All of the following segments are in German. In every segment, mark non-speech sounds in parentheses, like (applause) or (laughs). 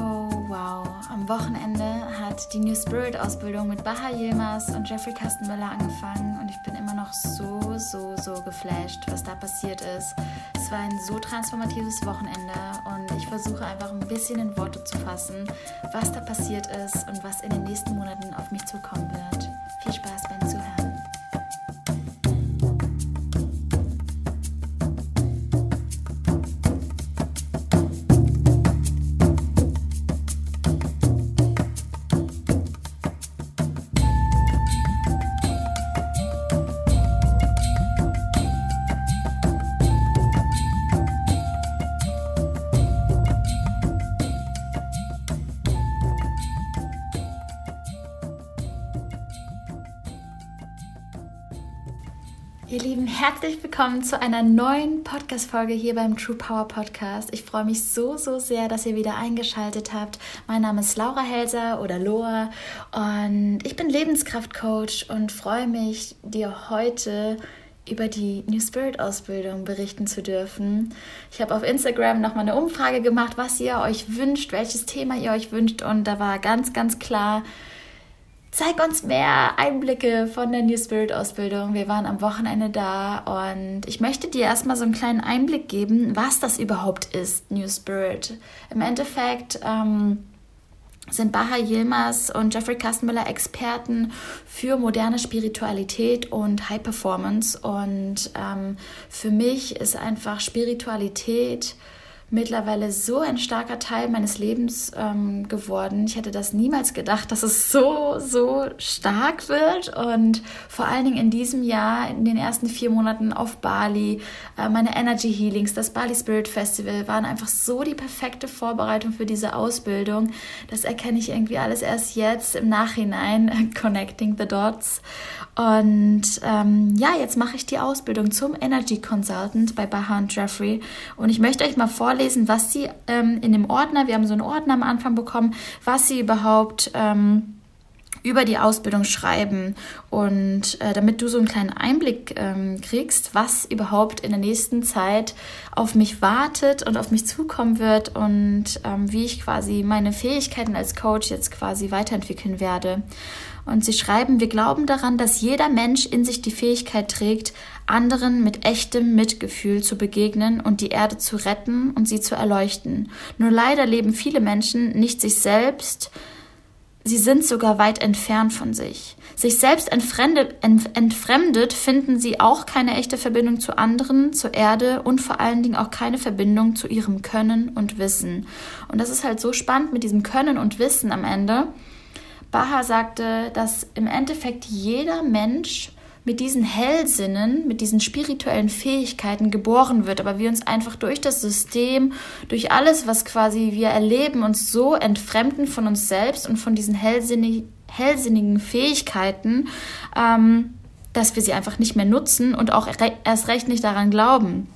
Oh wow, am Wochenende hat die New Spirit Ausbildung mit Baha Yilmaz und Jeffrey Kastenmüller angefangen und ich bin immer noch so, so, so geflasht, was da passiert ist. Es war ein so transformatives Wochenende und ich versuche einfach ein bisschen in Worte zu fassen, was da passiert ist und was in den nächsten Monaten auf mich zukommen wird. Viel Spaß willkommen zu einer neuen Podcast-Folge hier beim True Power Podcast. Ich freue mich so, so sehr, dass ihr wieder eingeschaltet habt. Mein Name ist Laura Helser oder Loa und ich bin Lebenskraftcoach und freue mich, dir heute über die New Spirit Ausbildung berichten zu dürfen. Ich habe auf Instagram nochmal eine Umfrage gemacht, was ihr euch wünscht, welches Thema ihr euch wünscht und da war ganz, ganz klar, zeig uns mehr Einblicke von der New Spirit Ausbildung. Wir waren am Wochenende da und ich möchte dir erstmal so einen kleinen Einblick geben, was das überhaupt ist, New Spirit. Im Endeffekt ähm, sind Baha Yilmaz und Jeffrey Kastenmüller Experten für moderne Spiritualität und High Performance. Und ähm, für mich ist einfach Spiritualität mittlerweile so ein starker Teil meines Lebens ähm, geworden. Ich hätte das niemals gedacht, dass es so, so stark wird. Und vor allen Dingen in diesem Jahr, in den ersten vier Monaten auf Bali, äh, meine Energy Healings, das Bali Spirit Festival waren einfach so die perfekte Vorbereitung für diese Ausbildung. Das erkenne ich irgendwie alles erst jetzt im Nachhinein, (laughs) Connecting the Dots. Und ähm, ja, jetzt mache ich die Ausbildung zum Energy Consultant bei Baha und Jeffrey. Und ich möchte euch mal vorlesen, was sie ähm, in dem Ordner, wir haben so einen Ordner am Anfang bekommen, was sie überhaupt ähm, über die Ausbildung schreiben. Und äh, damit du so einen kleinen Einblick ähm, kriegst, was überhaupt in der nächsten Zeit auf mich wartet und auf mich zukommen wird und ähm, wie ich quasi meine Fähigkeiten als Coach jetzt quasi weiterentwickeln werde. Und sie schreiben, wir glauben daran, dass jeder Mensch in sich die Fähigkeit trägt, anderen mit echtem Mitgefühl zu begegnen und die Erde zu retten und sie zu erleuchten. Nur leider leben viele Menschen nicht sich selbst, sie sind sogar weit entfernt von sich. Sich selbst entfremdet, entfremdet finden sie auch keine echte Verbindung zu anderen, zur Erde und vor allen Dingen auch keine Verbindung zu ihrem Können und Wissen. Und das ist halt so spannend mit diesem Können und Wissen am Ende Baha sagte, dass im Endeffekt jeder Mensch mit diesen Hellsinnen, mit diesen spirituellen Fähigkeiten geboren wird, aber wir uns einfach durch das System, durch alles, was quasi wir erleben, uns so entfremden von uns selbst und von diesen hellsinnig, hellsinnigen Fähigkeiten, ähm, dass wir sie einfach nicht mehr nutzen und auch erst recht nicht daran glauben.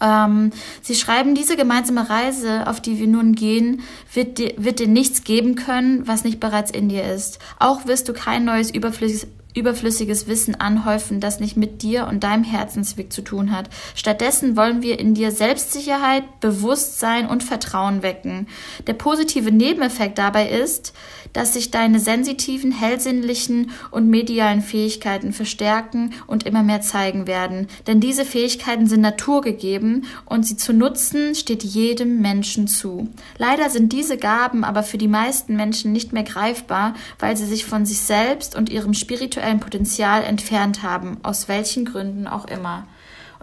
Ähm, sie schreiben, diese gemeinsame Reise, auf die wir nun gehen, wird dir, wird dir nichts geben können, was nicht bereits in dir ist. Auch wirst du kein neues überflüssiges, überflüssiges Wissen anhäufen, das nicht mit dir und deinem Herzensweg zu tun hat. Stattdessen wollen wir in dir Selbstsicherheit, Bewusstsein und Vertrauen wecken. Der positive Nebeneffekt dabei ist, dass sich deine sensitiven, hellsinnlichen und medialen Fähigkeiten verstärken und immer mehr zeigen werden. Denn diese Fähigkeiten sind naturgegeben und sie zu nutzen steht jedem Menschen zu. Leider sind diese Gaben aber für die meisten Menschen nicht mehr greifbar, weil sie sich von sich selbst und ihrem spirituellen Potenzial entfernt haben, aus welchen Gründen auch immer.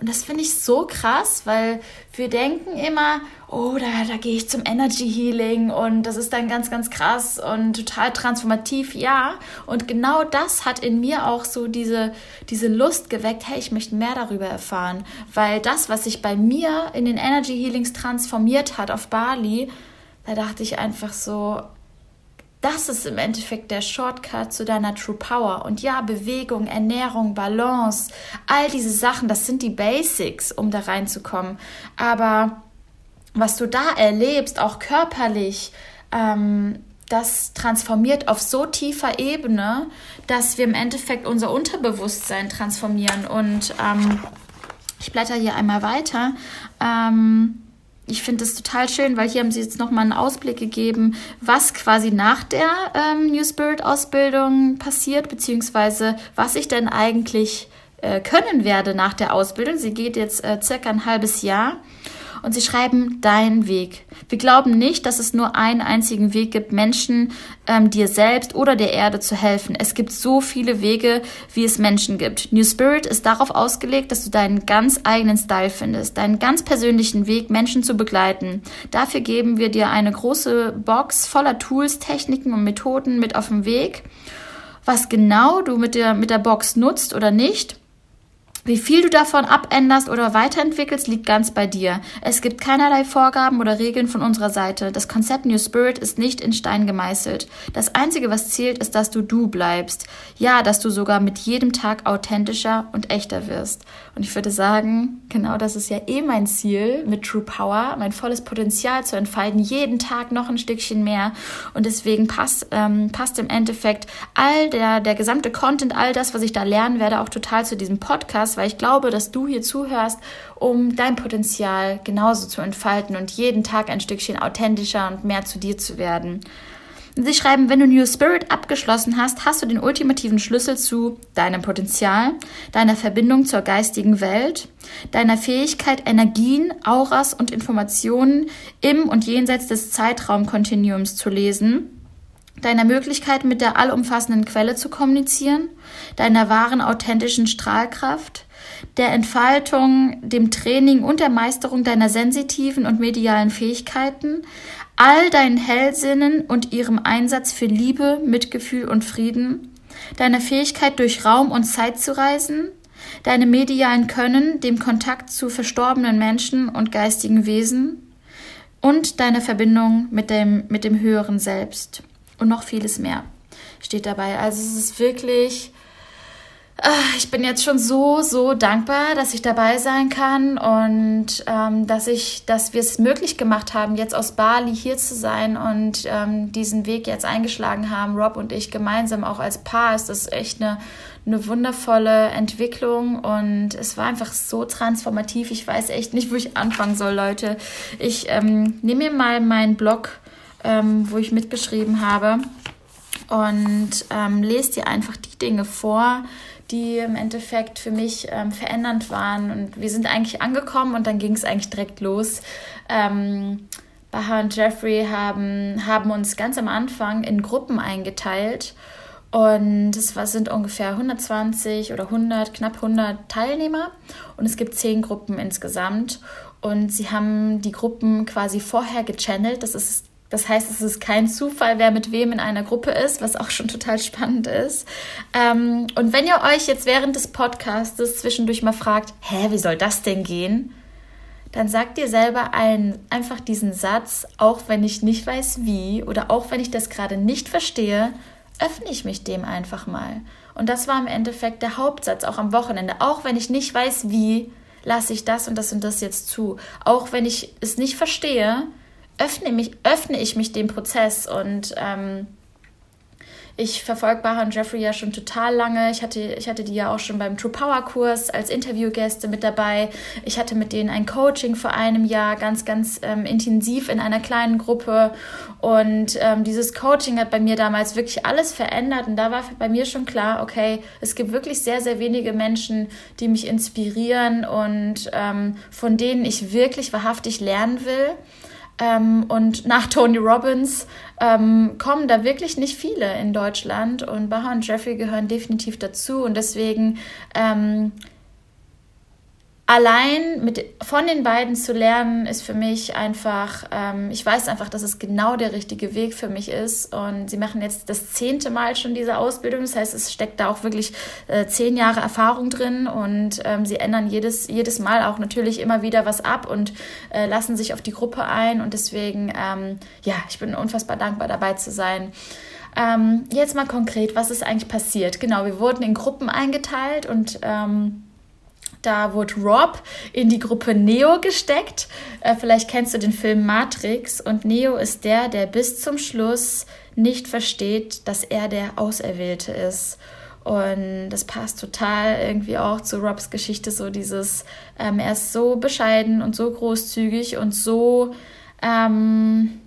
Und das finde ich so krass, weil wir denken immer, oh, da, da gehe ich zum Energy Healing und das ist dann ganz, ganz krass und total transformativ. Ja, und genau das hat in mir auch so diese, diese Lust geweckt, hey, ich möchte mehr darüber erfahren, weil das, was sich bei mir in den Energy Healings transformiert hat auf Bali, da dachte ich einfach so, das ist im Endeffekt der Shortcut zu deiner True Power. Und ja, Bewegung, Ernährung, Balance, all diese Sachen, das sind die Basics, um da reinzukommen. Aber was du da erlebst, auch körperlich, ähm, das transformiert auf so tiefer Ebene, dass wir im Endeffekt unser Unterbewusstsein transformieren. Und ähm, ich blätter hier einmal weiter. Ähm, ich finde es total schön, weil hier haben sie jetzt nochmal einen Ausblick gegeben, was quasi nach der ähm, New Spirit Ausbildung passiert, beziehungsweise was ich denn eigentlich äh, können werde nach der Ausbildung. Sie geht jetzt äh, circa ein halbes Jahr und sie schreiben deinen Weg. Wir glauben nicht, dass es nur einen einzigen Weg gibt, Menschen, ähm, dir selbst oder der Erde zu helfen. Es gibt so viele Wege, wie es Menschen gibt. New Spirit ist darauf ausgelegt, dass du deinen ganz eigenen Style findest, deinen ganz persönlichen Weg, Menschen zu begleiten. Dafür geben wir dir eine große Box voller Tools, Techniken und Methoden mit auf den Weg. Was genau du mit der, mit der Box nutzt oder nicht, wie viel du davon abänderst oder weiterentwickelst, liegt ganz bei dir. Es gibt keinerlei Vorgaben oder Regeln von unserer Seite. Das Konzept New Spirit ist nicht in Stein gemeißelt. Das Einzige, was zählt, ist, dass du du bleibst. Ja, dass du sogar mit jedem Tag authentischer und echter wirst. Und ich würde sagen, genau das ist ja eh mein Ziel mit True Power, mein volles Potenzial zu entfalten, jeden Tag noch ein Stückchen mehr. Und deswegen passt, ähm, passt im Endeffekt all der, der gesamte Content, all das, was ich da lernen werde, auch total zu diesem Podcast Podcast, weil ich glaube, dass du hier zuhörst, um dein Potenzial genauso zu entfalten und jeden Tag ein Stückchen authentischer und mehr zu dir zu werden. Sie schreiben, wenn du New Spirit abgeschlossen hast, hast du den ultimativen Schlüssel zu deinem Potenzial, deiner Verbindung zur geistigen Welt, deiner Fähigkeit, Energien, Auras und Informationen im und jenseits des Zeitraumkontinuums zu lesen, deiner Möglichkeit, mit der allumfassenden Quelle zu kommunizieren, deiner wahren authentischen Strahlkraft, der Entfaltung, dem Training und der Meisterung deiner sensitiven und medialen Fähigkeiten, all deinen Hellsinnen und ihrem Einsatz für Liebe, Mitgefühl und Frieden, deiner Fähigkeit durch Raum und Zeit zu reisen, deinem medialen Können, dem Kontakt zu verstorbenen Menschen und geistigen Wesen und deiner Verbindung mit dem, mit dem höheren Selbst und noch vieles mehr steht dabei. Also es ist wirklich ich bin jetzt schon so, so dankbar, dass ich dabei sein kann und ähm, dass ich, dass wir es möglich gemacht haben, jetzt aus Bali hier zu sein und ähm, diesen Weg jetzt eingeschlagen haben, Rob und ich gemeinsam auch als Paar. Ist das echt eine, eine wundervolle Entwicklung und es war einfach so transformativ. Ich weiß echt nicht, wo ich anfangen soll, Leute. Ich ähm, nehme mir mal meinen Blog, ähm, wo ich mitgeschrieben habe und ähm, lese dir einfach die Dinge vor, die im Endeffekt für mich ähm, verändernd waren. Und wir sind eigentlich angekommen und dann ging es eigentlich direkt los. Ähm, Baha und Jeffrey haben, haben uns ganz am Anfang in Gruppen eingeteilt. Und es sind ungefähr 120 oder 100, knapp 100 Teilnehmer. Und es gibt zehn Gruppen insgesamt. Und sie haben die Gruppen quasi vorher gechannelt. Das ist das heißt, es ist kein Zufall, wer mit wem in einer Gruppe ist, was auch schon total spannend ist. Ähm, und wenn ihr euch jetzt während des Podcasts zwischendurch mal fragt, hä, wie soll das denn gehen? Dann sagt ihr selber ein, einfach diesen Satz, auch wenn ich nicht weiß wie oder auch wenn ich das gerade nicht verstehe, öffne ich mich dem einfach mal. Und das war im Endeffekt der Hauptsatz, auch am Wochenende. Auch wenn ich nicht weiß wie, lasse ich das und das und das jetzt zu. Auch wenn ich es nicht verstehe, öffne, mich, öffne ich mich dem Prozess und ähm, ich verfolge Baha und Jeffrey ja schon total lange. Ich hatte, ich hatte die ja auch schon beim True Power Kurs als Interviewgäste mit dabei. Ich hatte mit denen ein Coaching vor einem Jahr ganz, ganz ähm, intensiv in einer kleinen Gruppe. Und ähm, dieses Coaching hat bei mir damals wirklich alles verändert. Und da war bei mir schon klar, okay, es gibt wirklich sehr, sehr wenige Menschen, die mich inspirieren und ähm, von denen ich wirklich wahrhaftig lernen will. Ähm, und nach Tony Robbins ähm, kommen da wirklich nicht viele in Deutschland. Und Baha und Jeffrey gehören definitiv dazu. Und deswegen ähm, allein mit, von den beiden zu lernen, ist für mich einfach, ähm, ich weiß einfach, dass es genau der richtige Weg für mich ist. Und sie machen jetzt das zehnte Mal schon diese Ausbildung. Das heißt, es steckt da auch wirklich äh, zehn Jahre Erfahrung drin und ähm, sie ändern jedes, jedes Mal auch natürlich immer wieder was ab und äh, lassen sich auf die Gruppe ein. Und deswegen, ähm, ja, ich bin unfassbar dankbar dabei zu sein. Ähm, jetzt mal konkret, was ist eigentlich passiert? Genau, wir wurden in Gruppen eingeteilt und ähm, da wurde Rob in die Gruppe Neo gesteckt. Äh, vielleicht kennst du den Film Matrix. Und Neo ist der, der bis zum Schluss nicht versteht, dass er der Auserwählte ist. Und das passt total irgendwie auch zu Robs Geschichte, so dieses, ähm, er ist so bescheiden und so großzügig und so, ähm,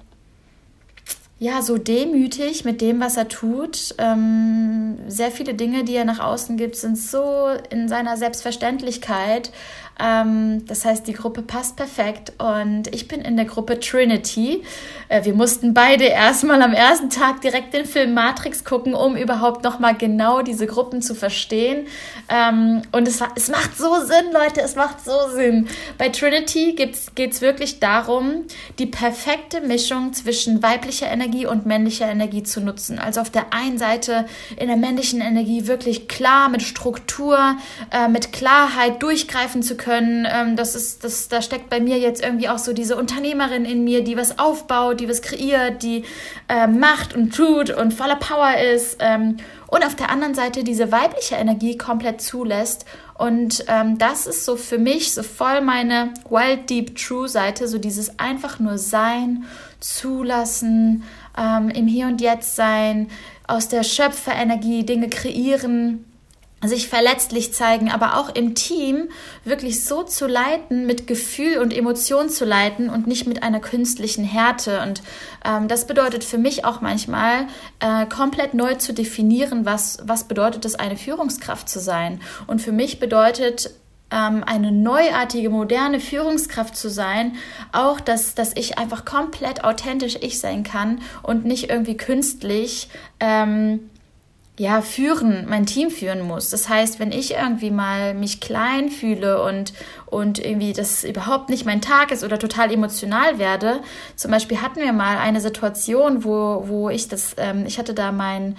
ja, so demütig mit dem, was er tut. Ähm, sehr viele Dinge, die er nach außen gibt, sind so in seiner Selbstverständlichkeit. Ähm, das heißt, die Gruppe passt perfekt und ich bin in der Gruppe Trinity. Äh, wir mussten beide erstmal am ersten Tag direkt den Film Matrix gucken, um überhaupt nochmal genau diese Gruppen zu verstehen. Ähm, und es, es macht so Sinn, Leute, es macht so Sinn. Bei Trinity geht es wirklich darum, die perfekte Mischung zwischen weiblicher Energie und männlicher Energie zu nutzen. Also auf der einen Seite in der männlichen Energie wirklich klar mit Struktur, äh, mit Klarheit durchgreifen zu können können. Ähm, das ist, das, da steckt bei mir jetzt irgendwie auch so diese Unternehmerin in mir, die was aufbaut, die was kreiert, die äh, macht und tut und voller Power ist. Ähm, und auf der anderen Seite diese weibliche Energie komplett zulässt. Und ähm, das ist so für mich so voll meine Wild Deep True Seite, so dieses einfach nur sein, zulassen, ähm, im Hier und Jetzt sein, aus der Schöpferenergie Dinge kreieren sich verletzlich zeigen, aber auch im Team wirklich so zu leiten, mit Gefühl und Emotion zu leiten und nicht mit einer künstlichen Härte. Und ähm, das bedeutet für mich auch manchmal äh, komplett neu zu definieren, was, was bedeutet es, eine Führungskraft zu sein. Und für mich bedeutet ähm, eine neuartige, moderne Führungskraft zu sein, auch dass, dass ich einfach komplett authentisch ich sein kann und nicht irgendwie künstlich. Ähm, ja, führen, mein Team führen muss. Das heißt, wenn ich irgendwie mal mich klein fühle und, und irgendwie das überhaupt nicht mein Tag ist oder total emotional werde, zum Beispiel hatten wir mal eine Situation, wo, wo ich das, ähm, ich hatte da mein,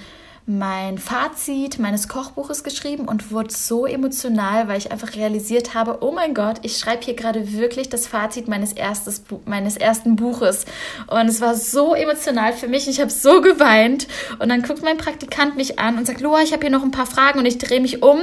mein Fazit meines Kochbuches geschrieben und wurde so emotional, weil ich einfach realisiert habe, oh mein Gott, ich schreibe hier gerade wirklich das Fazit meines, erstes, meines ersten Buches. Und es war so emotional für mich. Ich habe so geweint. Und dann guckt mein Praktikant mich an und sagt, Loa, ich habe hier noch ein paar Fragen. Und ich drehe mich um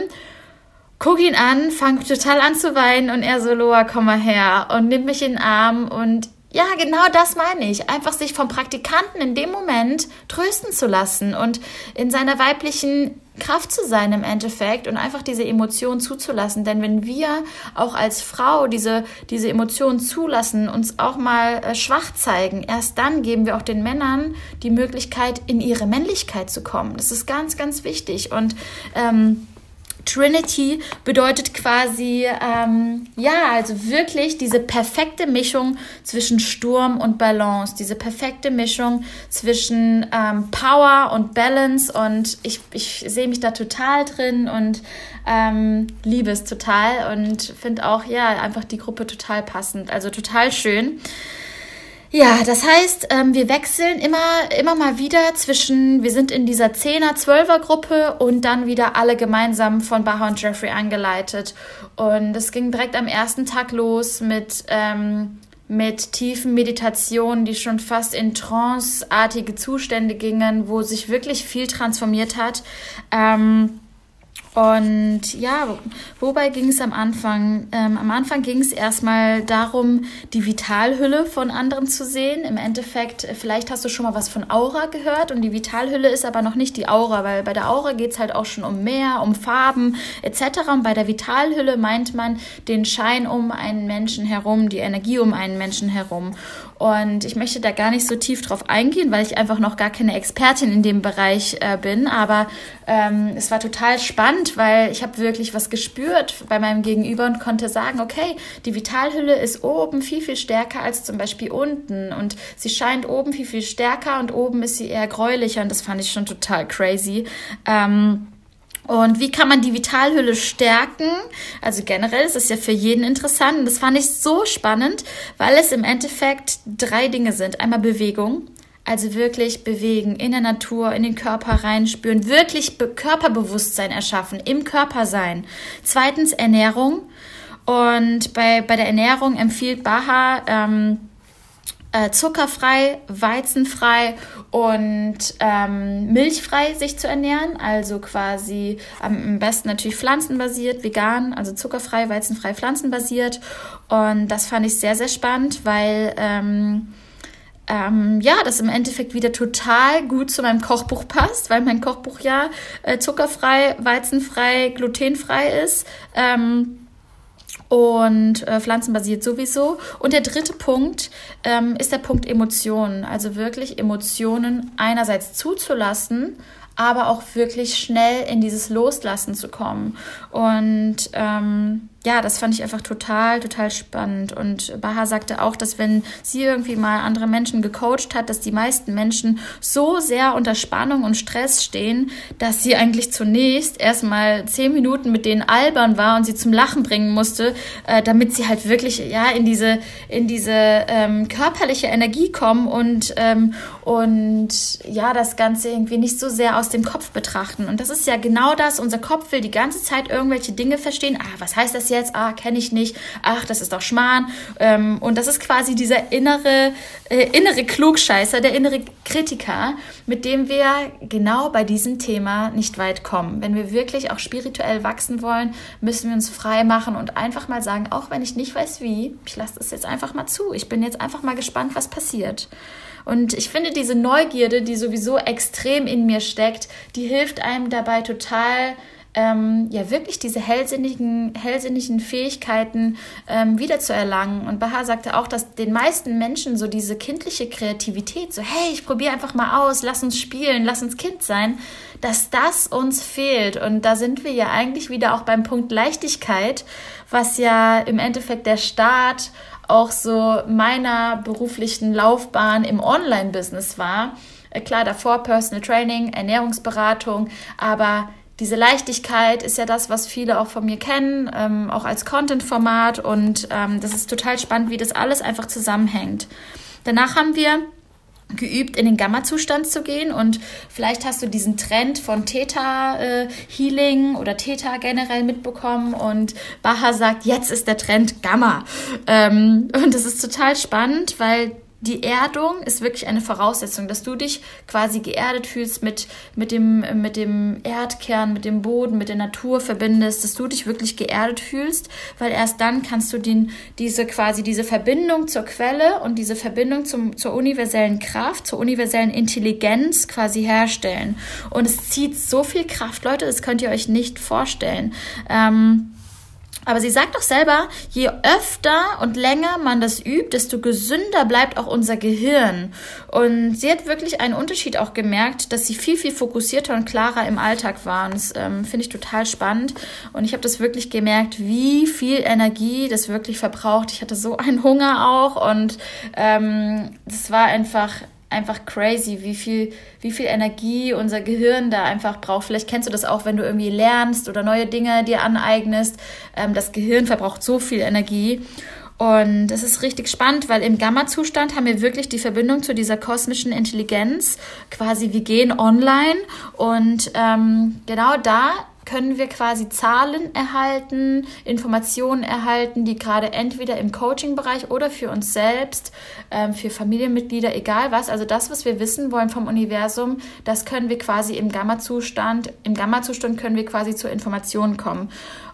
guck ihn an, fang total an zu weinen und er so, Loa, komm mal her und nimmt mich in den Arm und ja, genau das meine ich. Einfach sich vom Praktikanten in dem Moment trösten zu lassen und in seiner weiblichen Kraft zu sein im Endeffekt und einfach diese Emotionen zuzulassen. Denn wenn wir auch als Frau diese, diese Emotionen zulassen, uns auch mal äh, schwach zeigen, erst dann geben wir auch den Männern die Möglichkeit, in ihre Männlichkeit zu kommen. Das ist ganz, ganz wichtig. Und ähm, Trinity bedeutet quasi, ähm, ja, also wirklich diese perfekte Mischung zwischen Sturm und Balance, diese perfekte Mischung zwischen ähm, Power und Balance und ich, ich sehe mich da total drin und ähm, liebe es total und finde auch, ja, einfach die Gruppe total passend, also total schön. Ja, das heißt, ähm, wir wechseln immer, immer mal wieder zwischen, wir sind in dieser 10er, 12er Gruppe und dann wieder alle gemeinsam von Baha und Jeffrey angeleitet. Und es ging direkt am ersten Tag los mit, ähm, mit tiefen Meditationen, die schon fast in tranceartige Zustände gingen, wo sich wirklich viel transformiert hat. Ähm, und ja, wobei ging es am Anfang? Ähm, am Anfang ging es erstmal darum, die Vitalhülle von anderen zu sehen. Im Endeffekt, äh, vielleicht hast du schon mal was von Aura gehört und die Vitalhülle ist aber noch nicht die Aura, weil bei der Aura geht es halt auch schon um mehr, um Farben etc. Und bei der Vitalhülle meint man den Schein um einen Menschen herum, die Energie um einen Menschen herum. Und ich möchte da gar nicht so tief drauf eingehen, weil ich einfach noch gar keine Expertin in dem Bereich äh, bin. Aber ähm, es war total spannend, weil ich habe wirklich was gespürt bei meinem Gegenüber und konnte sagen, okay, die Vitalhülle ist oben viel, viel stärker als zum Beispiel unten. Und sie scheint oben viel, viel stärker und oben ist sie eher gräulicher. Und das fand ich schon total crazy. Ähm, und wie kann man die Vitalhülle stärken? Also generell ist es ja für jeden interessant. Und das fand ich so spannend, weil es im Endeffekt drei Dinge sind. Einmal Bewegung, also wirklich bewegen, in der Natur, in den Körper reinspüren, wirklich Be Körperbewusstsein erschaffen, im Körper sein. Zweitens Ernährung. Und bei, bei der Ernährung empfiehlt Baha, ähm, äh, zuckerfrei, weizenfrei und ähm, milchfrei sich zu ernähren. Also quasi am besten natürlich pflanzenbasiert, vegan, also zuckerfrei, weizenfrei, pflanzenbasiert. Und das fand ich sehr, sehr spannend, weil ähm, ähm, ja, das im Endeffekt wieder total gut zu meinem Kochbuch passt, weil mein Kochbuch ja äh, zuckerfrei, weizenfrei, glutenfrei ist. Ähm, und äh, pflanzenbasiert sowieso. Und der dritte Punkt ähm, ist der Punkt Emotionen. Also wirklich Emotionen einerseits zuzulassen, aber auch wirklich schnell in dieses Loslassen zu kommen. Und ähm, ja, das fand ich einfach total, total spannend. Und Baha sagte auch, dass wenn sie irgendwie mal andere Menschen gecoacht hat, dass die meisten Menschen so sehr unter Spannung und Stress stehen, dass sie eigentlich zunächst erstmal zehn Minuten mit denen albern war und sie zum Lachen bringen musste, äh, damit sie halt wirklich ja in diese in diese ähm, körperliche Energie kommen und ähm, und ja das Ganze irgendwie nicht so sehr aus dem Kopf betrachten. Und das ist ja genau das. Unser Kopf will die ganze Zeit irgendwelche Dinge verstehen. Ah, was heißt das jetzt? Ah, kenne ich nicht. Ach, das ist doch Schmarrn. Ähm, und das ist quasi dieser innere, äh, innere Klugscheißer, der innere Kritiker, mit dem wir genau bei diesem Thema nicht weit kommen. Wenn wir wirklich auch spirituell wachsen wollen, müssen wir uns frei machen und einfach mal sagen, auch wenn ich nicht weiß wie, ich lasse das jetzt einfach mal zu. Ich bin jetzt einfach mal gespannt, was passiert. Und ich finde diese Neugierde, die sowieso extrem in mir steckt, die hilft einem dabei total, ähm, ja wirklich diese hellsinnigen, hellsinnigen Fähigkeiten ähm, wiederzuerlangen. Und Baha sagte auch, dass den meisten Menschen so diese kindliche Kreativität, so hey, ich probiere einfach mal aus, lass uns spielen, lass uns Kind sein, dass das uns fehlt. Und da sind wir ja eigentlich wieder auch beim Punkt Leichtigkeit, was ja im Endeffekt der Start auch so meiner beruflichen Laufbahn im Online-Business war. Äh, klar, davor Personal Training, Ernährungsberatung, aber diese Leichtigkeit ist ja das, was viele auch von mir kennen, ähm, auch als Content-Format und ähm, das ist total spannend, wie das alles einfach zusammenhängt. Danach haben wir geübt, in den Gamma-Zustand zu gehen und vielleicht hast du diesen Trend von Theta-Healing äh, oder Theta generell mitbekommen und Baha sagt, jetzt ist der Trend Gamma. Ähm, und das ist total spannend, weil die Erdung ist wirklich eine Voraussetzung, dass du dich quasi geerdet fühlst mit, mit, dem, mit dem Erdkern, mit dem Boden, mit der Natur verbindest, dass du dich wirklich geerdet fühlst, weil erst dann kannst du den, diese quasi diese Verbindung zur Quelle und diese Verbindung zum, zur universellen Kraft, zur universellen Intelligenz quasi herstellen. Und es zieht so viel Kraft, Leute, das könnt ihr euch nicht vorstellen. Ähm, aber sie sagt doch selber, je öfter und länger man das übt, desto gesünder bleibt auch unser Gehirn. Und sie hat wirklich einen Unterschied auch gemerkt, dass sie viel, viel fokussierter und klarer im Alltag war. Und das ähm, finde ich total spannend. Und ich habe das wirklich gemerkt, wie viel Energie das wirklich verbraucht. Ich hatte so einen Hunger auch und ähm, das war einfach einfach crazy, wie viel, wie viel Energie unser Gehirn da einfach braucht. Vielleicht kennst du das auch, wenn du irgendwie lernst oder neue Dinge dir aneignest. Ähm, das Gehirn verbraucht so viel Energie. Und es ist richtig spannend, weil im Gamma-Zustand haben wir wirklich die Verbindung zu dieser kosmischen Intelligenz. Quasi, wir gehen online und ähm, genau da können wir quasi Zahlen erhalten, Informationen erhalten, die gerade entweder im Coaching-Bereich oder für uns selbst, ähm, für Familienmitglieder, egal was, also das, was wir wissen wollen vom Universum, das können wir quasi im Gamma-Zustand, im Gamma-Zustand können wir quasi zur Information kommen.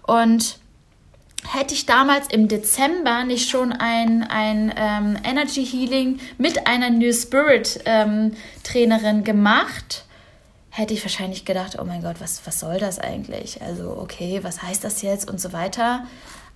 Und hätte ich damals im Dezember nicht schon ein, ein ähm, Energy Healing mit einer New Spirit ähm, Trainerin gemacht, hätte ich wahrscheinlich gedacht, oh mein Gott, was, was soll das eigentlich? Also, okay, was heißt das jetzt und so weiter.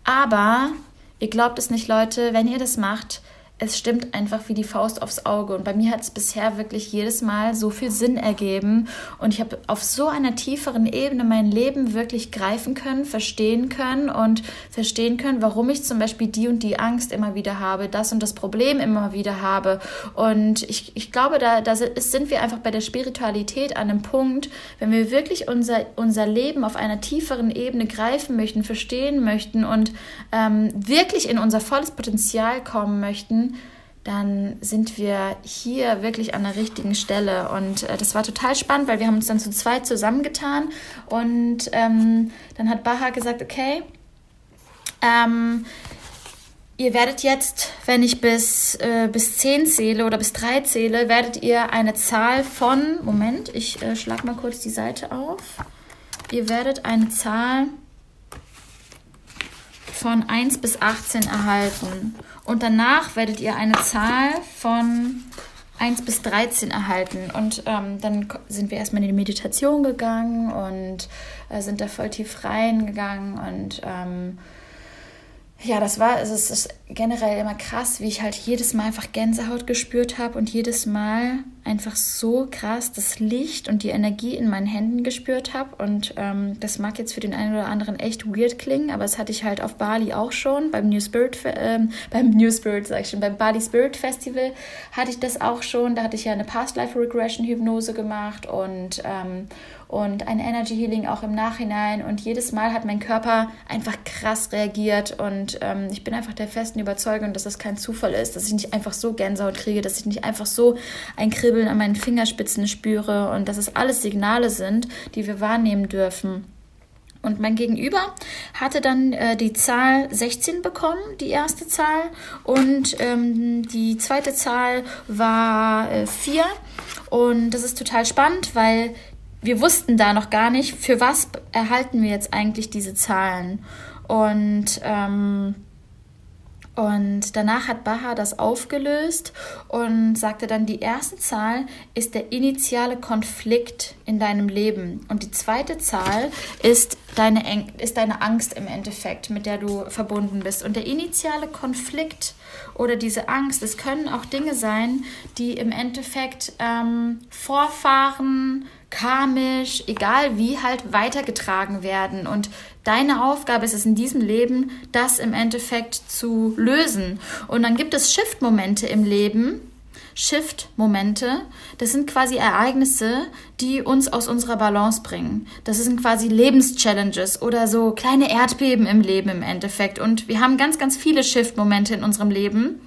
Aber ihr glaubt es nicht, Leute, wenn ihr das macht, es stimmt einfach wie die Faust aufs Auge. Und bei mir hat es bisher wirklich jedes Mal so viel Sinn ergeben. Und ich habe auf so einer tieferen Ebene mein Leben wirklich greifen können, verstehen können und verstehen können, warum ich zum Beispiel die und die Angst immer wieder habe, das und das Problem immer wieder habe. Und ich, ich glaube, da, da sind wir einfach bei der Spiritualität an einem Punkt, wenn wir wirklich unser, unser Leben auf einer tieferen Ebene greifen möchten, verstehen möchten und ähm, wirklich in unser volles Potenzial kommen möchten, dann sind wir hier wirklich an der richtigen Stelle. Und äh, das war total spannend, weil wir haben uns dann zu zweit zusammengetan und ähm, dann hat Baha gesagt, okay, ähm, ihr werdet jetzt, wenn ich bis, äh, bis 10 zähle oder bis 3 zähle, werdet ihr eine Zahl von, Moment, ich äh, schlag mal kurz die Seite auf. Ihr werdet eine Zahl von 1 bis 18 erhalten. Und danach werdet ihr eine Zahl von 1 bis 13 erhalten. Und ähm, dann sind wir erstmal in die Meditation gegangen und äh, sind da voll tief reingegangen und ähm, ja, das war, also es ist generell immer krass, wie ich halt jedes Mal einfach Gänsehaut gespürt habe und jedes Mal einfach so krass das Licht und die Energie in meinen Händen gespürt habe. Und ähm, das mag jetzt für den einen oder anderen echt weird klingen, aber das hatte ich halt auf Bali auch schon. Beim New Spirit, ähm, (laughs) beim New Spirit, sag ich schon, beim Bali Spirit Festival hatte ich das auch schon. Da hatte ich ja eine Past Life Regression Hypnose gemacht und ähm, und ein Energy Healing auch im Nachhinein. Und jedes Mal hat mein Körper einfach krass reagiert. Und ähm, ich bin einfach der festen Überzeugung, dass das kein Zufall ist, dass ich nicht einfach so Gänsehaut kriege, dass ich nicht einfach so ein Kribbeln an meinen Fingerspitzen spüre und dass es alles Signale sind, die wir wahrnehmen dürfen. Und mein Gegenüber hatte dann äh, die Zahl 16 bekommen, die erste Zahl. Und ähm, die zweite Zahl war äh, 4. Und das ist total spannend, weil wir wussten da noch gar nicht, für was erhalten wir jetzt eigentlich diese Zahlen. Und, ähm, und danach hat Baha das aufgelöst und sagte dann, die erste Zahl ist der initiale Konflikt in deinem Leben. Und die zweite Zahl ist deine, ist deine Angst im Endeffekt, mit der du verbunden bist. Und der initiale Konflikt oder diese Angst, es können auch Dinge sein, die im Endeffekt ähm, Vorfahren, karmisch, egal wie, halt weitergetragen werden. Und deine Aufgabe ist es in diesem Leben, das im Endeffekt zu lösen. Und dann gibt es Shift-Momente im Leben. Shift-Momente, das sind quasi Ereignisse, die uns aus unserer Balance bringen. Das sind quasi Lebenschallenges oder so kleine Erdbeben im Leben im Endeffekt. Und wir haben ganz, ganz viele Shift-Momente in unserem Leben.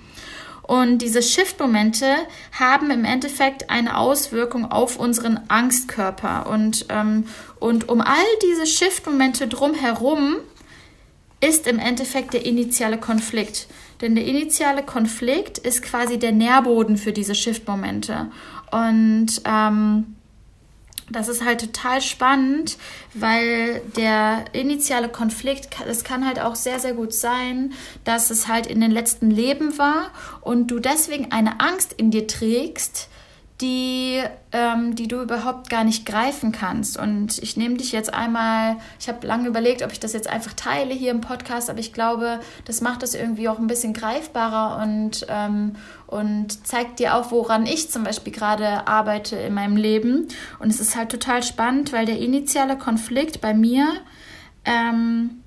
Und diese Shift-Momente haben im Endeffekt eine Auswirkung auf unseren Angstkörper. Und, ähm, und um all diese Shift-Momente drumherum ist im Endeffekt der initiale Konflikt. Denn der initiale Konflikt ist quasi der Nährboden für diese Shift-Momente. Und ähm, das ist halt total spannend, weil der initiale Konflikt, es kann halt auch sehr, sehr gut sein, dass es halt in den letzten Leben war und du deswegen eine Angst in dir trägst, die, ähm, die du überhaupt gar nicht greifen kannst. Und ich nehme dich jetzt einmal, ich habe lange überlegt, ob ich das jetzt einfach teile hier im Podcast, aber ich glaube, das macht es irgendwie auch ein bisschen greifbarer und, ähm, und zeigt dir auch, woran ich zum Beispiel gerade arbeite in meinem Leben. Und es ist halt total spannend, weil der initiale Konflikt bei mir ähm,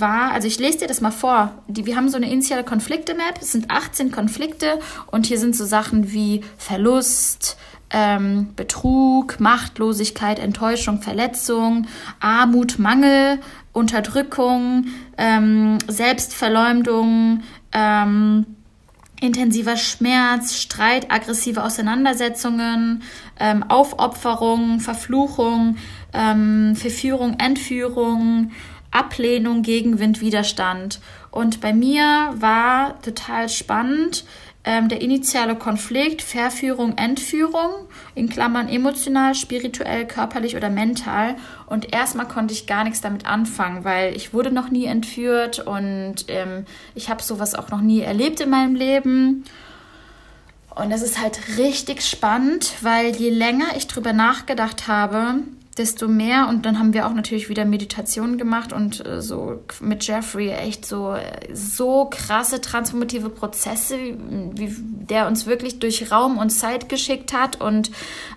war, also ich lese dir das mal vor. Die, wir haben so eine initiale Konflikte-Map. Es sind 18 Konflikte und hier sind so Sachen wie Verlust, ähm, Betrug, Machtlosigkeit, Enttäuschung, Verletzung, Armut, Mangel, Unterdrückung, ähm, Selbstverleumdung, ähm, intensiver Schmerz, Streit, aggressive Auseinandersetzungen, ähm, Aufopferung, Verfluchung, ähm, Verführung, Entführung, Ablehnung, Gegenwind, Widerstand. Und bei mir war total spannend ähm, der initiale Konflikt, Verführung, Entführung, in Klammern emotional, spirituell, körperlich oder mental. Und erstmal konnte ich gar nichts damit anfangen, weil ich wurde noch nie entführt und ähm, ich habe sowas auch noch nie erlebt in meinem Leben. Und es ist halt richtig spannend, weil je länger ich drüber nachgedacht habe, desto mehr und dann haben wir auch natürlich wieder Meditationen gemacht und äh, so mit Jeffrey echt so so krasse transformative Prozesse, wie der uns wirklich durch Raum und Zeit geschickt hat und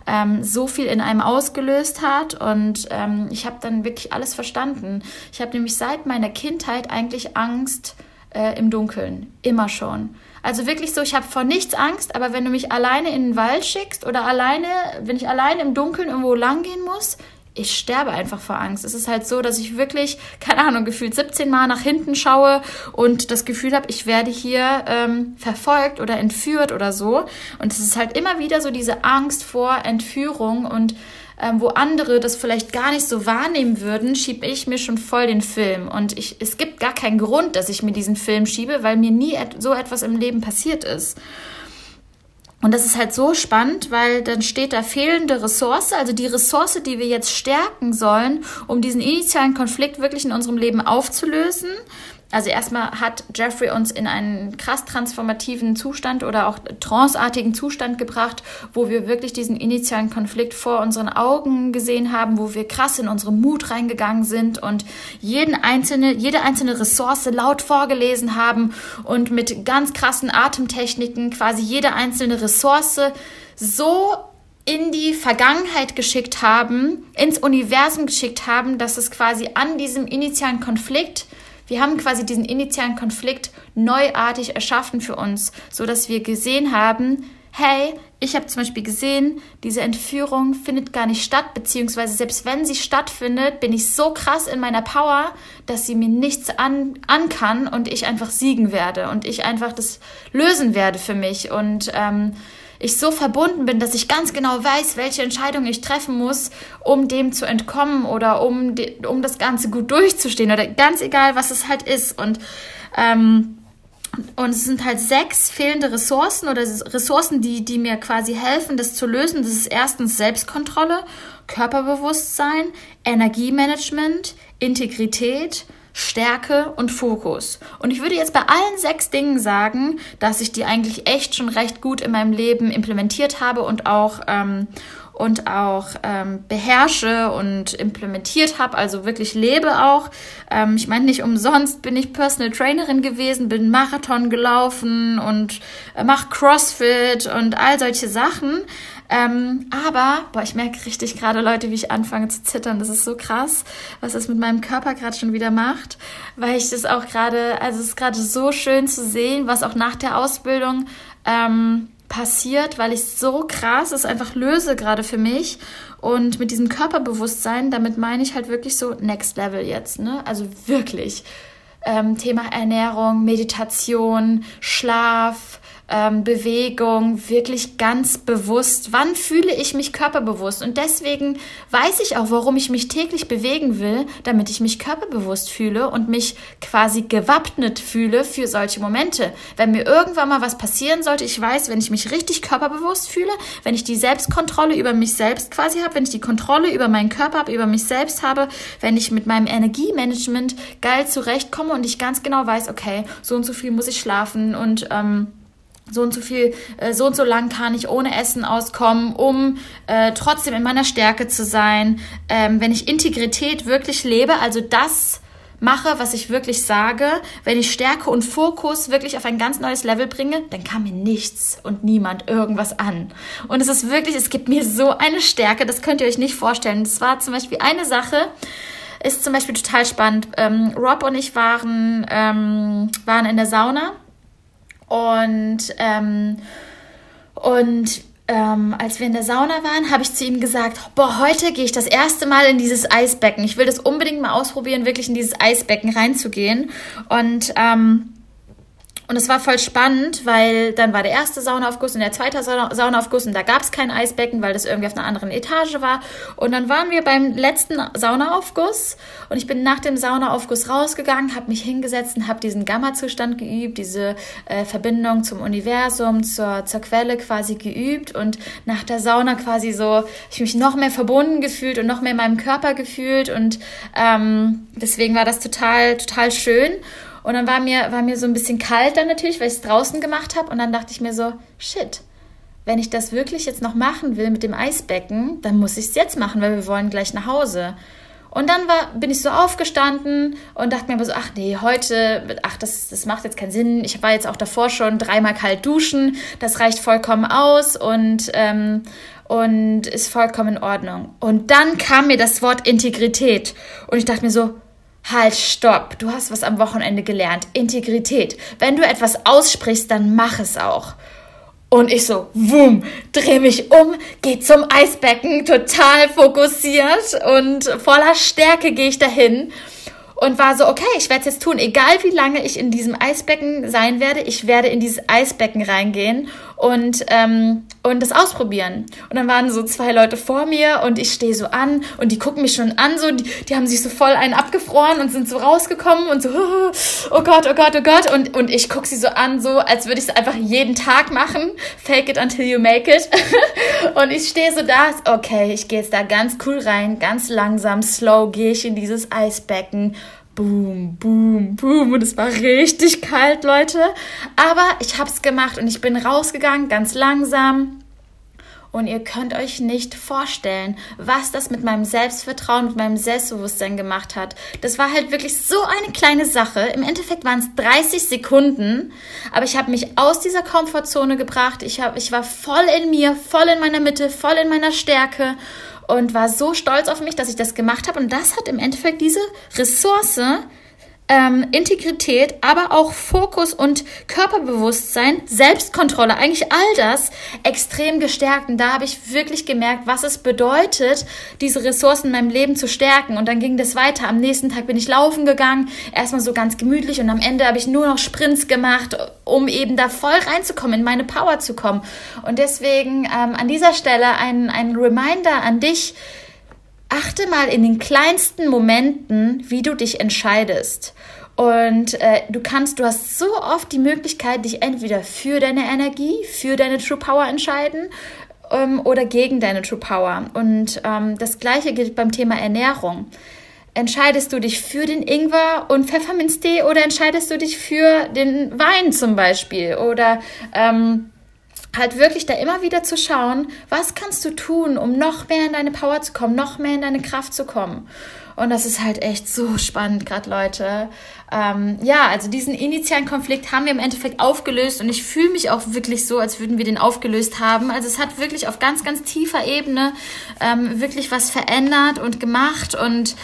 ähm, so viel in einem ausgelöst hat und ähm, ich habe dann wirklich alles verstanden. Ich habe nämlich seit meiner Kindheit eigentlich Angst äh, im Dunkeln, immer schon. Also wirklich so, ich habe vor nichts Angst, aber wenn du mich alleine in den Wald schickst oder alleine, wenn ich alleine im Dunkeln irgendwo lang gehen muss, ich sterbe einfach vor Angst. Es ist halt so, dass ich wirklich, keine Ahnung, gefühlt 17 Mal nach hinten schaue und das Gefühl habe, ich werde hier ähm, verfolgt oder entführt oder so. Und es ist halt immer wieder so diese Angst vor Entführung und ähm, wo andere das vielleicht gar nicht so wahrnehmen würden, schiebe ich mir schon voll den Film. Und ich, es gibt gar keinen Grund, dass ich mir diesen Film schiebe, weil mir nie et so etwas im Leben passiert ist. Und das ist halt so spannend, weil dann steht da fehlende Ressource, also die Ressource, die wir jetzt stärken sollen, um diesen initialen Konflikt wirklich in unserem Leben aufzulösen, also erstmal hat Jeffrey uns in einen krass transformativen Zustand oder auch tranceartigen Zustand gebracht, wo wir wirklich diesen initialen Konflikt vor unseren Augen gesehen haben, wo wir krass in unsere Mut reingegangen sind und jeden einzelne, jede einzelne Ressource laut vorgelesen haben und mit ganz krassen Atemtechniken quasi jede einzelne Ressource so in die Vergangenheit geschickt haben, ins Universum geschickt haben, dass es quasi an diesem initialen Konflikt wir haben quasi diesen initialen Konflikt neuartig erschaffen für uns, so dass wir gesehen haben, hey, ich habe zum Beispiel gesehen, diese Entführung findet gar nicht statt, beziehungsweise selbst wenn sie stattfindet, bin ich so krass in meiner Power, dass sie mir nichts an, an kann und ich einfach siegen werde und ich einfach das lösen werde für mich. Und ähm, ich so verbunden bin, dass ich ganz genau weiß, welche Entscheidung ich treffen muss, um dem zu entkommen oder um, um das Ganze gut durchzustehen oder ganz egal, was es halt ist. Und, ähm, und es sind halt sechs fehlende Ressourcen oder Ressourcen, die, die mir quasi helfen, das zu lösen. Das ist erstens Selbstkontrolle, Körperbewusstsein, Energiemanagement, Integrität, Stärke und Fokus. Und ich würde jetzt bei allen sechs Dingen sagen, dass ich die eigentlich echt schon recht gut in meinem Leben implementiert habe und auch ähm, und auch ähm, beherrsche und implementiert habe, also wirklich lebe auch. Ähm, ich meine, nicht umsonst bin ich Personal Trainerin gewesen, bin Marathon gelaufen und äh, mache CrossFit und all solche Sachen. Ähm, aber, boah, ich merke richtig gerade, Leute, wie ich anfange zu zittern. Das ist so krass, was das mit meinem Körper gerade schon wieder macht, weil ich das auch gerade, also es ist gerade so schön zu sehen, was auch nach der Ausbildung ähm, passiert, weil ich so krass es einfach löse gerade für mich. Und mit diesem Körperbewusstsein, damit meine ich halt wirklich so Next Level jetzt, ne? Also wirklich. Ähm, Thema Ernährung, Meditation, Schlaf, ähm, Bewegung wirklich ganz bewusst. Wann fühle ich mich körperbewusst? Und deswegen weiß ich auch, warum ich mich täglich bewegen will, damit ich mich körperbewusst fühle und mich quasi gewappnet fühle für solche Momente. Wenn mir irgendwann mal was passieren sollte, ich weiß, wenn ich mich richtig körperbewusst fühle, wenn ich die Selbstkontrolle über mich selbst quasi habe, wenn ich die Kontrolle über meinen Körper habe, über mich selbst habe, wenn ich mit meinem Energiemanagement geil zurechtkomme und ich ganz genau weiß, okay, so und so viel muss ich schlafen und ähm, so und so viel, äh, so und so lang kann ich ohne Essen auskommen, um äh, trotzdem in meiner Stärke zu sein. Ähm, wenn ich Integrität wirklich lebe, also das mache, was ich wirklich sage, wenn ich Stärke und Fokus wirklich auf ein ganz neues Level bringe, dann kann mir nichts und niemand irgendwas an. Und es ist wirklich, es gibt mir so eine Stärke, das könnt ihr euch nicht vorstellen. Das war zum Beispiel eine Sache, ist zum Beispiel total spannend. Ähm, Rob und ich waren, ähm, waren in der Sauna und, ähm, und ähm, als wir in der Sauna waren, habe ich zu ihm gesagt, boah, heute gehe ich das erste Mal in dieses Eisbecken. Ich will das unbedingt mal ausprobieren, wirklich in dieses Eisbecken reinzugehen. Und ähm, und es war voll spannend, weil dann war der erste Saunaaufguss und der zweite Saunaaufguss und da gab es kein Eisbecken, weil das irgendwie auf einer anderen Etage war. Und dann waren wir beim letzten Saunaaufguss und ich bin nach dem Saunaaufguss rausgegangen, habe mich hingesetzt und habe diesen Gamma-Zustand geübt, diese äh, Verbindung zum Universum, zur, zur Quelle quasi geübt und nach der Sauna quasi so, ich mich noch mehr verbunden gefühlt und noch mehr in meinem Körper gefühlt und ähm, deswegen war das total, total schön. Und dann war mir, war mir so ein bisschen kalt dann natürlich, weil ich es draußen gemacht habe. Und dann dachte ich mir so, shit, wenn ich das wirklich jetzt noch machen will mit dem Eisbecken, dann muss ich es jetzt machen, weil wir wollen gleich nach Hause. Und dann war, bin ich so aufgestanden und dachte mir aber so, ach nee, heute, ach, das, das macht jetzt keinen Sinn. Ich war jetzt auch davor schon dreimal kalt duschen. Das reicht vollkommen aus und, ähm, und ist vollkommen in Ordnung. Und dann kam mir das Wort Integrität. Und ich dachte mir so, Halt, stopp. Du hast was am Wochenende gelernt. Integrität. Wenn du etwas aussprichst, dann mach es auch. Und ich so, wumm, dreh mich um, geh zum Eisbecken, total fokussiert und voller Stärke gehe ich dahin und war so, okay, ich werde es jetzt tun, egal wie lange ich in diesem Eisbecken sein werde, ich werde in dieses Eisbecken reingehen und, ähm, und das ausprobieren. Und dann waren so zwei Leute vor mir und ich stehe so an und die gucken mich schon an, so, die, die haben sich so voll einen abgefroren und sind so rausgekommen und so, (laughs) oh Gott, oh Gott, oh Gott. Und, und ich gucke sie so an, so, als würde ich es einfach jeden Tag machen. Fake it until you make it. (laughs) und ich stehe so da, okay, ich gehe jetzt da ganz cool rein, ganz langsam, slow gehe ich in dieses Eisbecken boom, boom, boom. Und es war richtig kalt, Leute. Aber ich habe es gemacht und ich bin rausgegangen, ganz langsam. Und ihr könnt euch nicht vorstellen, was das mit meinem Selbstvertrauen, mit meinem Selbstbewusstsein gemacht hat. Das war halt wirklich so eine kleine Sache. Im Endeffekt waren es 30 Sekunden, aber ich habe mich aus dieser Komfortzone gebracht. Ich, hab, ich war voll in mir, voll in meiner Mitte, voll in meiner Stärke und war so stolz auf mich, dass ich das gemacht habe. Und das hat im Endeffekt diese Ressource, ähm, Integrität, aber auch Fokus und Körperbewusstsein, Selbstkontrolle, eigentlich all das extrem gestärkt. Und da habe ich wirklich gemerkt, was es bedeutet, diese Ressourcen in meinem Leben zu stärken. Und dann ging das weiter. Am nächsten Tag bin ich laufen gegangen, erstmal so ganz gemütlich und am Ende habe ich nur noch Sprints gemacht, um eben da voll reinzukommen, in meine Power zu kommen. Und deswegen ähm, an dieser Stelle ein, ein Reminder an dich, achte mal in den kleinsten Momenten, wie du dich entscheidest. Und äh, du kannst, du hast so oft die Möglichkeit, dich entweder für deine Energie, für deine True Power entscheiden ähm, oder gegen deine True Power. Und ähm, das gleiche gilt beim Thema Ernährung. Entscheidest du dich für den Ingwer und Pfefferminztee oder entscheidest du dich für den Wein zum Beispiel? Oder ähm, halt wirklich da immer wieder zu schauen, was kannst du tun, um noch mehr in deine Power zu kommen, noch mehr in deine Kraft zu kommen. Und das ist halt echt so spannend, gerade Leute. Ähm, ja, also diesen initialen Konflikt haben wir im Endeffekt aufgelöst und ich fühle mich auch wirklich so, als würden wir den aufgelöst haben. Also es hat wirklich auf ganz, ganz tiefer Ebene ähm, wirklich was verändert und gemacht und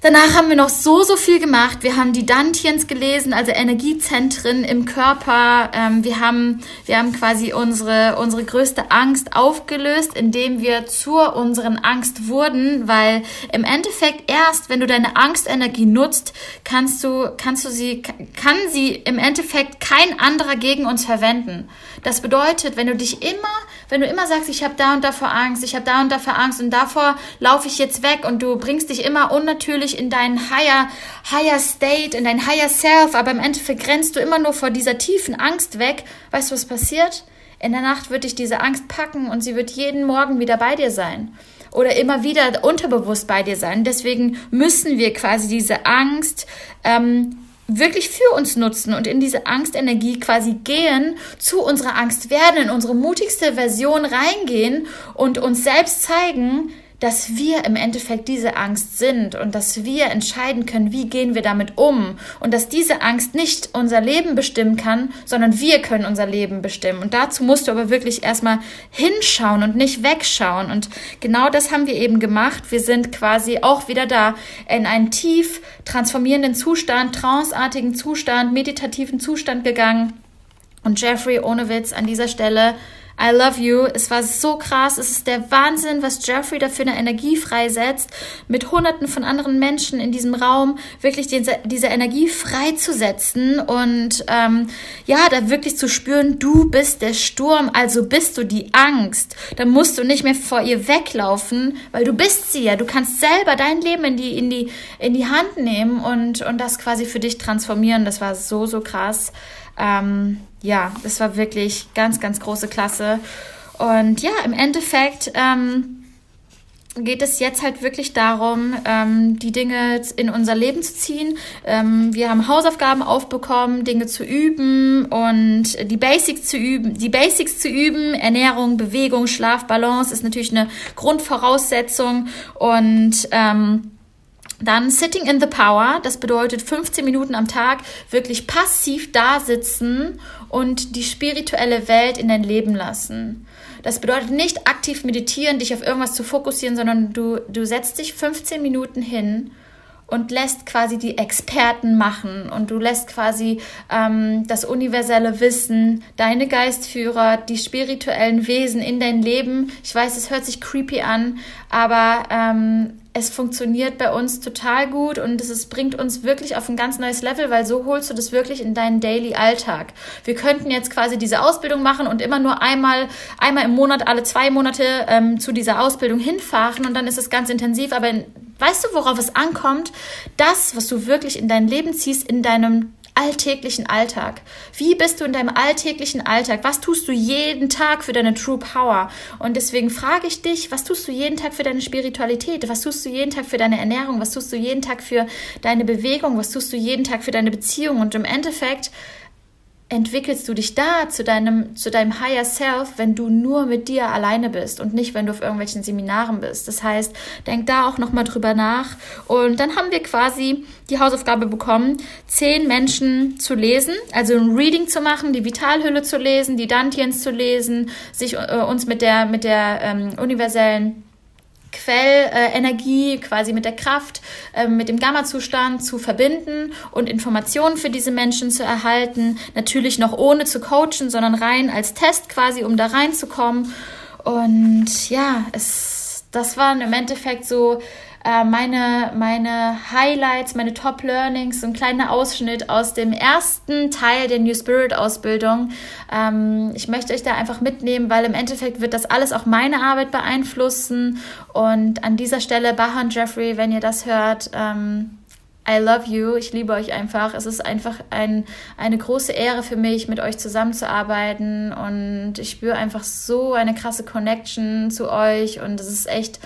Danach haben wir noch so, so viel gemacht. Wir haben die Dantiens gelesen, also Energiezentren im Körper. Ähm, wir, haben, wir haben quasi unsere, unsere größte Angst aufgelöst, indem wir zu unseren Angst wurden, weil im Endeffekt erst, wenn du deine Angstenergie nutzt, kannst du, kannst du sie, kann sie im Endeffekt kein anderer gegen uns verwenden. Das bedeutet, wenn du dich immer, wenn du immer sagst, ich habe da und davor Angst, ich habe da und davor Angst und davor laufe ich jetzt weg und du bringst dich immer unnatürlich in deinen higher, higher State, in dein higher Self, aber im Endeffekt grenzt du immer nur vor dieser tiefen Angst weg. Weißt du, was passiert? In der Nacht wird dich diese Angst packen und sie wird jeden Morgen wieder bei dir sein oder immer wieder unterbewusst bei dir sein. Deswegen müssen wir quasi diese Angst ähm, wirklich für uns nutzen und in diese Angstenergie quasi gehen, zu unserer Angst werden, in unsere mutigste Version reingehen und uns selbst zeigen, dass wir im Endeffekt diese Angst sind und dass wir entscheiden können, wie gehen wir damit um und dass diese Angst nicht unser Leben bestimmen kann, sondern wir können unser Leben bestimmen. Und dazu musst du aber wirklich erstmal hinschauen und nicht wegschauen. Und genau das haben wir eben gemacht. Wir sind quasi auch wieder da in einen tief transformierenden Zustand, tranceartigen Zustand, meditativen Zustand gegangen. Und Jeffrey, ohne Witz, an dieser Stelle I love you. Es war so krass. Es ist der Wahnsinn, was Jeffrey da für eine Energie freisetzt, mit hunderten von anderen Menschen in diesem Raum wirklich diese, diese Energie freizusetzen und ähm, ja, da wirklich zu spüren, du bist der Sturm, also bist du die Angst. Da musst du nicht mehr vor ihr weglaufen, weil du bist sie ja. Du kannst selber dein Leben in die, in die, in die Hand nehmen und, und das quasi für dich transformieren. Das war so, so krass. Ähm, ja, das war wirklich ganz, ganz große Klasse. Und ja, im Endeffekt ähm, geht es jetzt halt wirklich darum, ähm, die Dinge in unser Leben zu ziehen. Ähm, wir haben Hausaufgaben aufbekommen, Dinge zu üben und die Basics zu üben. Die Basics zu üben, Ernährung, Bewegung, Schlaf, Balance ist natürlich eine Grundvoraussetzung und ähm, dann Sitting in the Power, das bedeutet 15 Minuten am Tag wirklich passiv da sitzen und die spirituelle Welt in dein Leben lassen. Das bedeutet nicht aktiv meditieren, dich auf irgendwas zu fokussieren, sondern du, du setzt dich 15 Minuten hin und lässt quasi die Experten machen und du lässt quasi ähm, das universelle Wissen, deine Geistführer, die spirituellen Wesen in dein Leben. Ich weiß, es hört sich creepy an, aber ähm, es funktioniert bei uns total gut und es bringt uns wirklich auf ein ganz neues Level, weil so holst du das wirklich in deinen Daily Alltag. Wir könnten jetzt quasi diese Ausbildung machen und immer nur einmal, einmal im Monat, alle zwei Monate ähm, zu dieser Ausbildung hinfahren und dann ist es ganz intensiv, aber in, weißt du, worauf es ankommt? Das, was du wirklich in dein Leben ziehst, in deinem alltäglichen Alltag? Wie bist du in deinem alltäglichen Alltag? Was tust du jeden Tag für deine True Power? Und deswegen frage ich dich, was tust du jeden Tag für deine Spiritualität? Was tust du jeden Tag für deine Ernährung? Was tust du jeden Tag für deine Bewegung? Was tust du jeden Tag für deine Beziehung? Und im Endeffekt entwickelst du dich da zu deinem, zu deinem Higher Self, wenn du nur mit dir alleine bist und nicht, wenn du auf irgendwelchen Seminaren bist. Das heißt, denk da auch nochmal drüber nach. Und dann haben wir quasi die Hausaufgabe bekommen, zehn Menschen zu lesen, also ein Reading zu machen, die Vitalhülle zu lesen, die Dantiens zu lesen, sich äh, uns mit der, mit der ähm, universellen Quellenergie, äh, quasi mit der Kraft, äh, mit dem Gamma-Zustand zu verbinden und Informationen für diese Menschen zu erhalten. Natürlich noch ohne zu coachen, sondern rein als Test quasi, um da reinzukommen. Und ja, es, das waren im Endeffekt so äh, meine, meine Highlights, meine Top Learnings, so ein kleiner Ausschnitt aus dem ersten Teil der New Spirit Ausbildung. Ähm, ich möchte euch da einfach mitnehmen, weil im Endeffekt wird das alles auch meine Arbeit beeinflussen. Und an dieser Stelle, Bahan Jeffrey, wenn ihr das hört, ähm, I love you. Ich liebe euch einfach. Es ist einfach ein, eine große Ehre für mich, mit euch zusammenzuarbeiten. Und ich spüre einfach so eine krasse Connection zu euch. Und es ist echt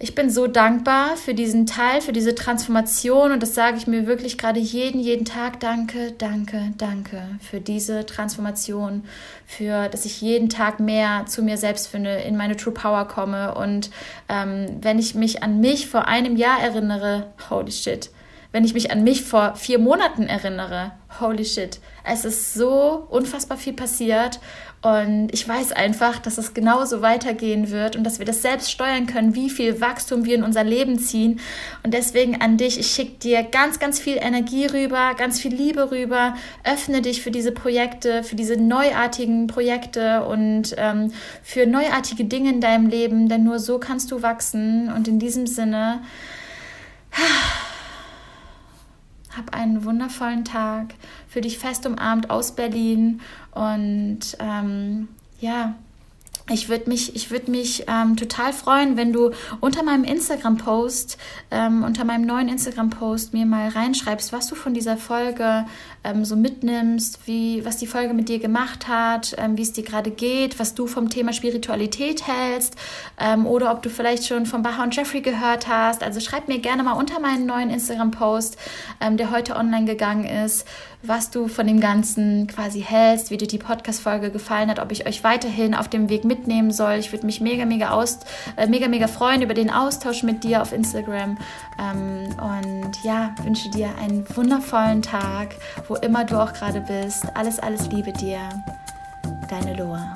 ich bin so dankbar für diesen Teil, für diese Transformation und das sage ich mir wirklich gerade jeden, jeden Tag. Danke, danke, danke für diese Transformation, für, dass ich jeden Tag mehr zu mir selbst finde, in meine True Power komme und ähm, wenn ich mich an mich vor einem Jahr erinnere, holy shit, wenn ich mich an mich vor vier Monaten erinnere, holy shit, es ist so unfassbar viel passiert und ich weiß einfach, dass es genauso weitergehen wird und dass wir das selbst steuern können, wie viel Wachstum wir in unser Leben ziehen. Und deswegen an dich, ich schicke dir ganz, ganz viel Energie rüber, ganz viel Liebe rüber. Öffne dich für diese Projekte, für diese neuartigen Projekte und ähm, für neuartige Dinge in deinem Leben, denn nur so kannst du wachsen. Und in diesem Sinne. Hab einen wundervollen Tag, für dich fest umarmt aus Berlin und ähm, ja, ich würde mich, ich mich ähm, total freuen, wenn du unter meinem Instagram-Post, ähm, unter meinem neuen Instagram-Post mir mal reinschreibst, was du von dieser Folge ähm, so mitnimmst, wie, was die Folge mit dir gemacht hat, ähm, wie es dir gerade geht, was du vom Thema Spiritualität hältst ähm, oder ob du vielleicht schon von Baha und Jeffrey gehört hast. Also schreib mir gerne mal unter meinen neuen Instagram-Post, ähm, der heute online gegangen ist, was du von dem Ganzen quasi hältst, wie dir die Podcast-Folge gefallen hat, ob ich euch weiterhin auf dem Weg mitnehmen soll. Ich würde mich mega, mega, aus, äh, mega, mega freuen über den Austausch mit dir auf Instagram. Ähm, und ja, wünsche dir einen wundervollen Tag, wo immer du auch gerade bist. Alles, alles Liebe dir. Deine Loa.